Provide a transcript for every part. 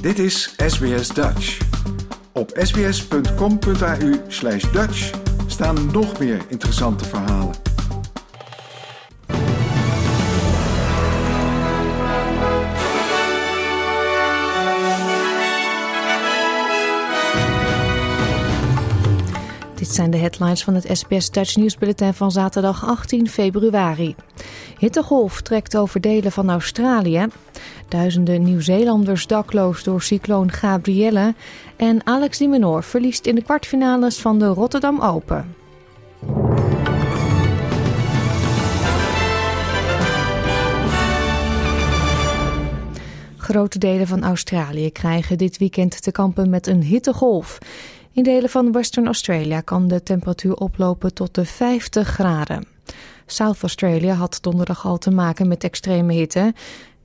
Dit is SBS Dutch. Op sbs.com.au slash Dutch staan nog meer interessante verhalen. Zijn de headlines van het SBS Dutch nieuwsbulletin van zaterdag 18 februari. Hittegolf trekt over delen van Australië. Duizenden Nieuw-Zeelanders dakloos door cycloon Gabrielle. En Alex de verliest in de kwartfinales van de Rotterdam Open. Grote delen van Australië krijgen dit weekend te kampen met een hittegolf. In delen van Western Australia kan de temperatuur oplopen tot de 50 graden. South Australia had donderdag al te maken met extreme hitte.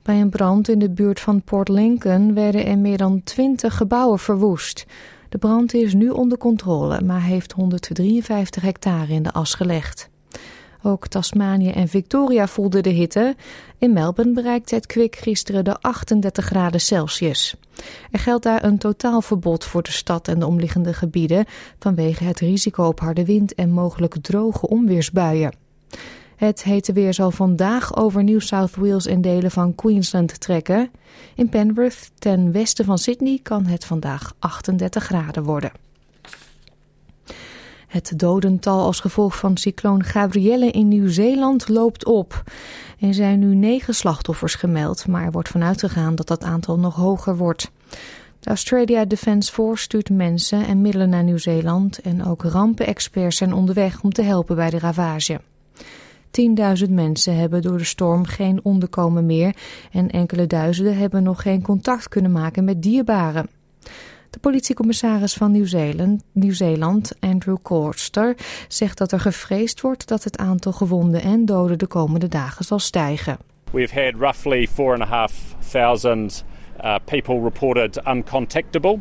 Bij een brand in de buurt van Port Lincoln werden er meer dan 20 gebouwen verwoest. De brand is nu onder controle, maar heeft 153 hectare in de as gelegd. Ook Tasmanië en Victoria voelden de hitte. In Melbourne bereikte het kwik gisteren de 38 graden Celsius. Er geldt daar een totaalverbod voor de stad en de omliggende gebieden vanwege het risico op harde wind en mogelijk droge onweersbuien. Het hete weer zal vandaag over New South Wales en delen van Queensland trekken. In Penrith, ten westen van Sydney, kan het vandaag 38 graden worden. Het dodental als gevolg van cycloon Gabrielle in Nieuw-Zeeland loopt op. Er zijn nu negen slachtoffers gemeld, maar er wordt vanuit gegaan dat dat aantal nog hoger wordt. De Australia Defence Force stuurt mensen en middelen naar Nieuw-Zeeland en ook rampenexperts zijn onderweg om te helpen bij de ravage. 10.000 mensen hebben door de storm geen onderkomen meer en enkele duizenden hebben nog geen contact kunnen maken met dierbaren. De politiecommissaris van Nieuw-Zeeland, Nieuw-Zeeland, Andrew Corster, zegt dat er gevreesd wordt dat het aantal gewonden en doden de komende dagen zal stijgen. We've had roughly 4,500 uh, people reported uncontactable.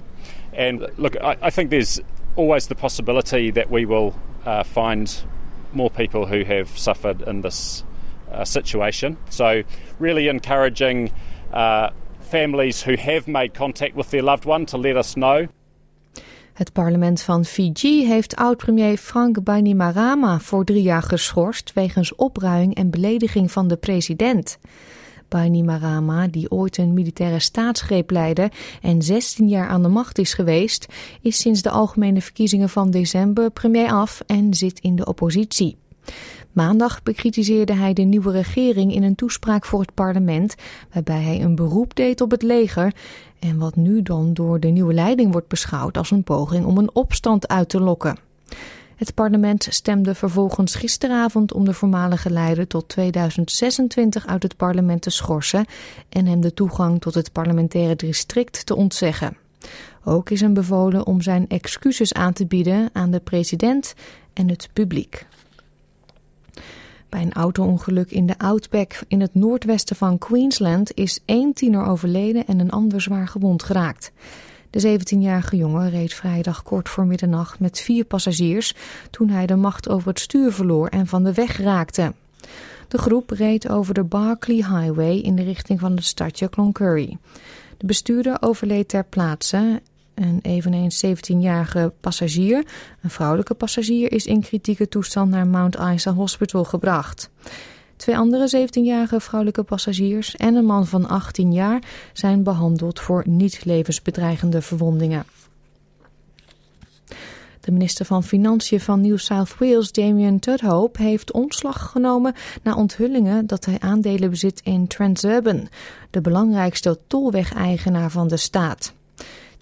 And look, I, I think there's always the possibility that we will uh, find more people who have suffered in this uh, situation. So, really encouraging uh, families who have made contact with their loved one to let us know. Het parlement van Fiji heeft oud-premier Frank Bainimarama voor drie jaar geschorst wegens opruiing en belediging van de president. Bainimarama, die ooit een militaire staatsgreep leidde en 16 jaar aan de macht is geweest, is sinds de algemene verkiezingen van december premier af en zit in de oppositie. Maandag bekritiseerde hij de nieuwe regering in een toespraak voor het parlement, waarbij hij een beroep deed op het leger en wat nu dan door de nieuwe leiding wordt beschouwd als een poging om een opstand uit te lokken. Het parlement stemde vervolgens gisteravond om de voormalige leider tot 2026 uit het parlement te schorsen en hem de toegang tot het parlementaire district te ontzeggen. Ook is hem bevolen om zijn excuses aan te bieden aan de president en het publiek. Bij een auto-ongeluk in de Outback in het noordwesten van Queensland is één tiener overleden en een ander zwaar gewond geraakt. De 17-jarige jongen reed vrijdag kort voor middernacht met vier passagiers toen hij de macht over het stuur verloor en van de weg raakte. De groep reed over de Barclay Highway in de richting van het stadje Cloncurry. De bestuurder overleed ter plaatse een eveneens 17-jarige passagier, een vrouwelijke passagier, is in kritieke toestand naar Mount Isa Hospital gebracht. Twee andere 17-jarige vrouwelijke passagiers en een man van 18 jaar zijn behandeld voor niet levensbedreigende verwondingen. De minister van Financiën van New South Wales, Damien Tudhope, heeft ontslag genomen na onthullingen dat hij aandelen bezit in Transurban, de belangrijkste tolwegeigenaar van de staat.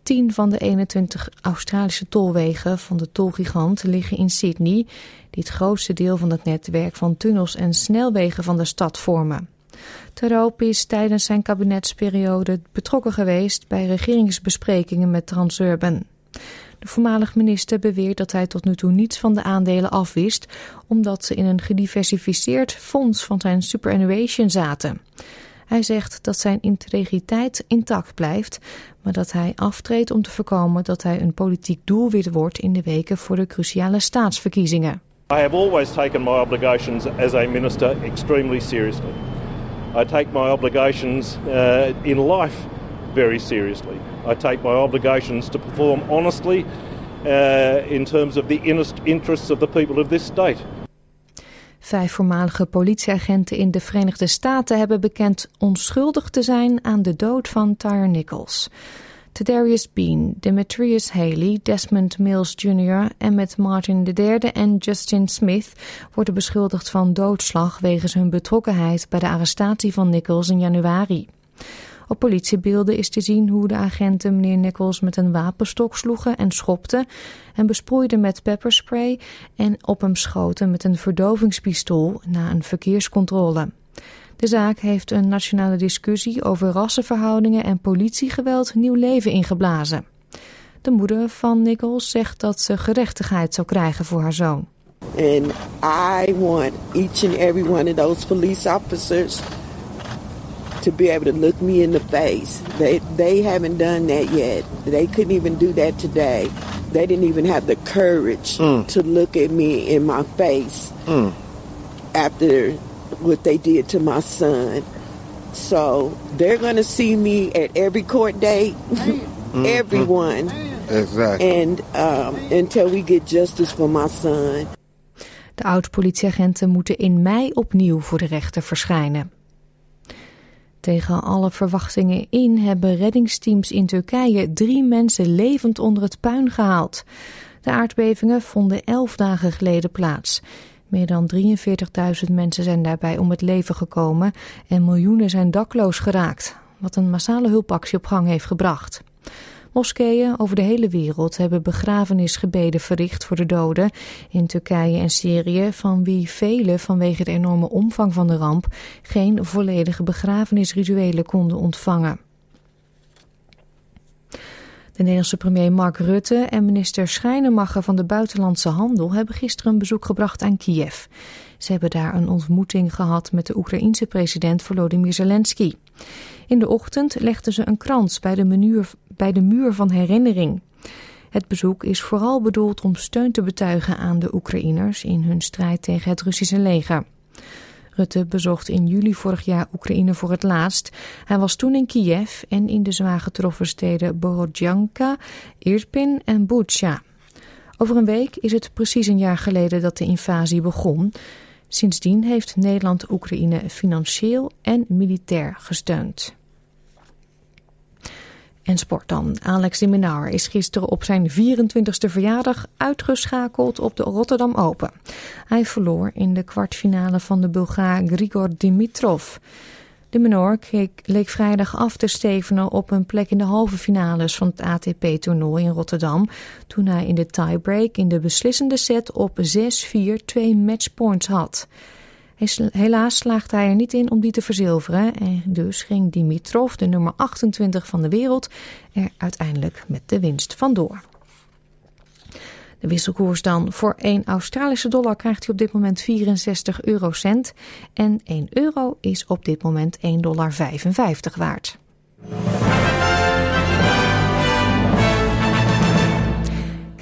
10 van de 21 Australische tolwegen van de tolgigant liggen in Sydney, die het grootste deel van het netwerk van tunnels en snelwegen van de stad vormen. Terop is tijdens zijn kabinetsperiode betrokken geweest bij regeringsbesprekingen met Transurban. De voormalig minister beweert dat hij tot nu toe niets van de aandelen afwist, omdat ze in een gediversifieerd fonds van zijn superannuation zaten. Hij zegt dat zijn integriteit intact blijft, maar dat hij aftreedt om te voorkomen dat hij een politiek doelwit wordt in de weken voor de cruciale staatsverkiezingen. I have always taken my obligations as a minister extremely seriously. I take my obligations uh, in life very seriously. I take my obligations to perform honestly uh, in terms of the interests of the people of this state. Vijf voormalige politieagenten in de Verenigde Staten hebben bekend onschuldig te zijn aan de dood van Tyre Nichols. Tadarius Bean, Demetrius Haley, Desmond Mills Jr. en met Martin III en Justin Smith worden beschuldigd van doodslag wegens hun betrokkenheid bij de arrestatie van Nichols in januari. Op politiebeelden is te zien hoe de agenten meneer Nichols met een wapenstok sloegen en schopten en besproeiden met pepperspray en op hem schoten met een verdovingspistool na een verkeerscontrole. De zaak heeft een nationale discussie over rassenverhoudingen en politiegeweld nieuw leven ingeblazen. De moeder van Nichols zegt dat ze gerechtigheid zou krijgen voor haar zoon. And I want each and every one of those police officers to be able to look me in the face. They they haven't done that yet. They couldn't even do that today. They didn't even have the courage mm. to look at me in my face mm. after what they did to my son. So they're going to see me at every court date, mm-hmm. everyone. Exactly. And um, until we get justice for my son. De oud-politieagenten moeten in mei opnieuw voor de rechter verschijnen. Tegen alle verwachtingen in hebben reddingsteams in Turkije drie mensen levend onder het puin gehaald. De aardbevingen vonden elf dagen geleden plaats. Meer dan 43.000 mensen zijn daarbij om het leven gekomen en miljoenen zijn dakloos geraakt, wat een massale hulpactie op gang heeft gebracht. Moskeeën over de hele wereld hebben begrafenisgebeden verricht voor de doden in Turkije en Syrië, van wie velen vanwege de enorme omvang van de ramp geen volledige begrafenisrituelen konden ontvangen. De Nederlandse premier Mark Rutte en minister Schrijnemacher van de Buitenlandse Handel hebben gisteren een bezoek gebracht aan Kiev. Ze hebben daar een ontmoeting gehad met de Oekraïense president Volodymyr Zelensky. In de ochtend legden ze een krans bij de, bij de muur van herinnering. Het bezoek is vooral bedoeld om steun te betuigen aan de Oekraïners in hun strijd tegen het Russische leger. Rutte bezocht in juli vorig jaar Oekraïne voor het laatst. Hij was toen in Kiev en in de zwaar getroffen steden Borodjanka, Irpin en Bucha. Over een week is het precies een jaar geleden dat de invasie begon. Sindsdien heeft Nederland Oekraïne financieel en militair gesteund. En sport dan. Alex de is gisteren op zijn 24e verjaardag uitgeschakeld op de Rotterdam Open. Hij verloor in de kwartfinale van de Bulgaar Grigor Dimitrov. De Minaur leek vrijdag af te stevenen op een plek in de halve finales van het ATP-toernooi in Rotterdam. Toen hij in de tiebreak in de beslissende set op 6-4 twee matchpoints had. Helaas slaagde hij er niet in om die te verzilveren en dus ging Dimitrov, de nummer 28 van de wereld, er uiteindelijk met de winst vandoor. De wisselkoers dan. Voor 1 Australische dollar krijgt hij op dit moment 64 eurocent. En 1 euro is op dit moment 1,55 dollar waard.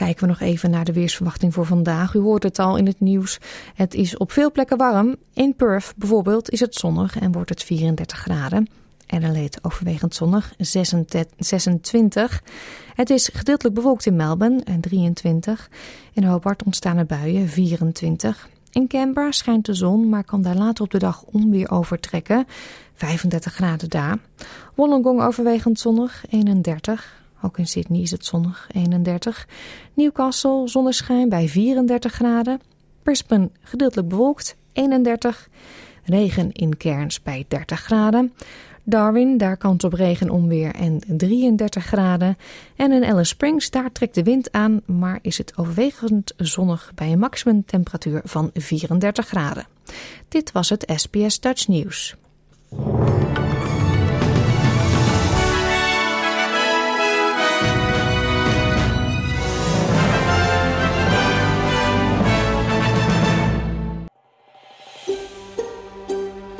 Kijken we nog even naar de weersverwachting voor vandaag. U hoort het al in het nieuws. Het is op veel plekken warm. In Perth bijvoorbeeld is het zonnig en wordt het 34 graden. Adelaide overwegend zonnig, 26. Het is gedeeltelijk bewolkt in Melbourne, 23. In Hobart ontstaan er buien, 24. In Canberra schijnt de zon, maar kan daar later op de dag onweer overtrekken, 35 graden daar. Wollongong overwegend zonnig, 31. Ook in Sydney is het zonnig, 31. Newcastle zonneschijn bij 34 graden. Brisbane gedeeltelijk bewolkt, 31. Regen in Cairns bij 30 graden. Darwin, daar kans op regen, onweer en 33 graden. En in Alice Springs, daar trekt de wind aan, maar is het overwegend zonnig bij een maximumtemperatuur van 34 graden. Dit was het SBS Dutch News.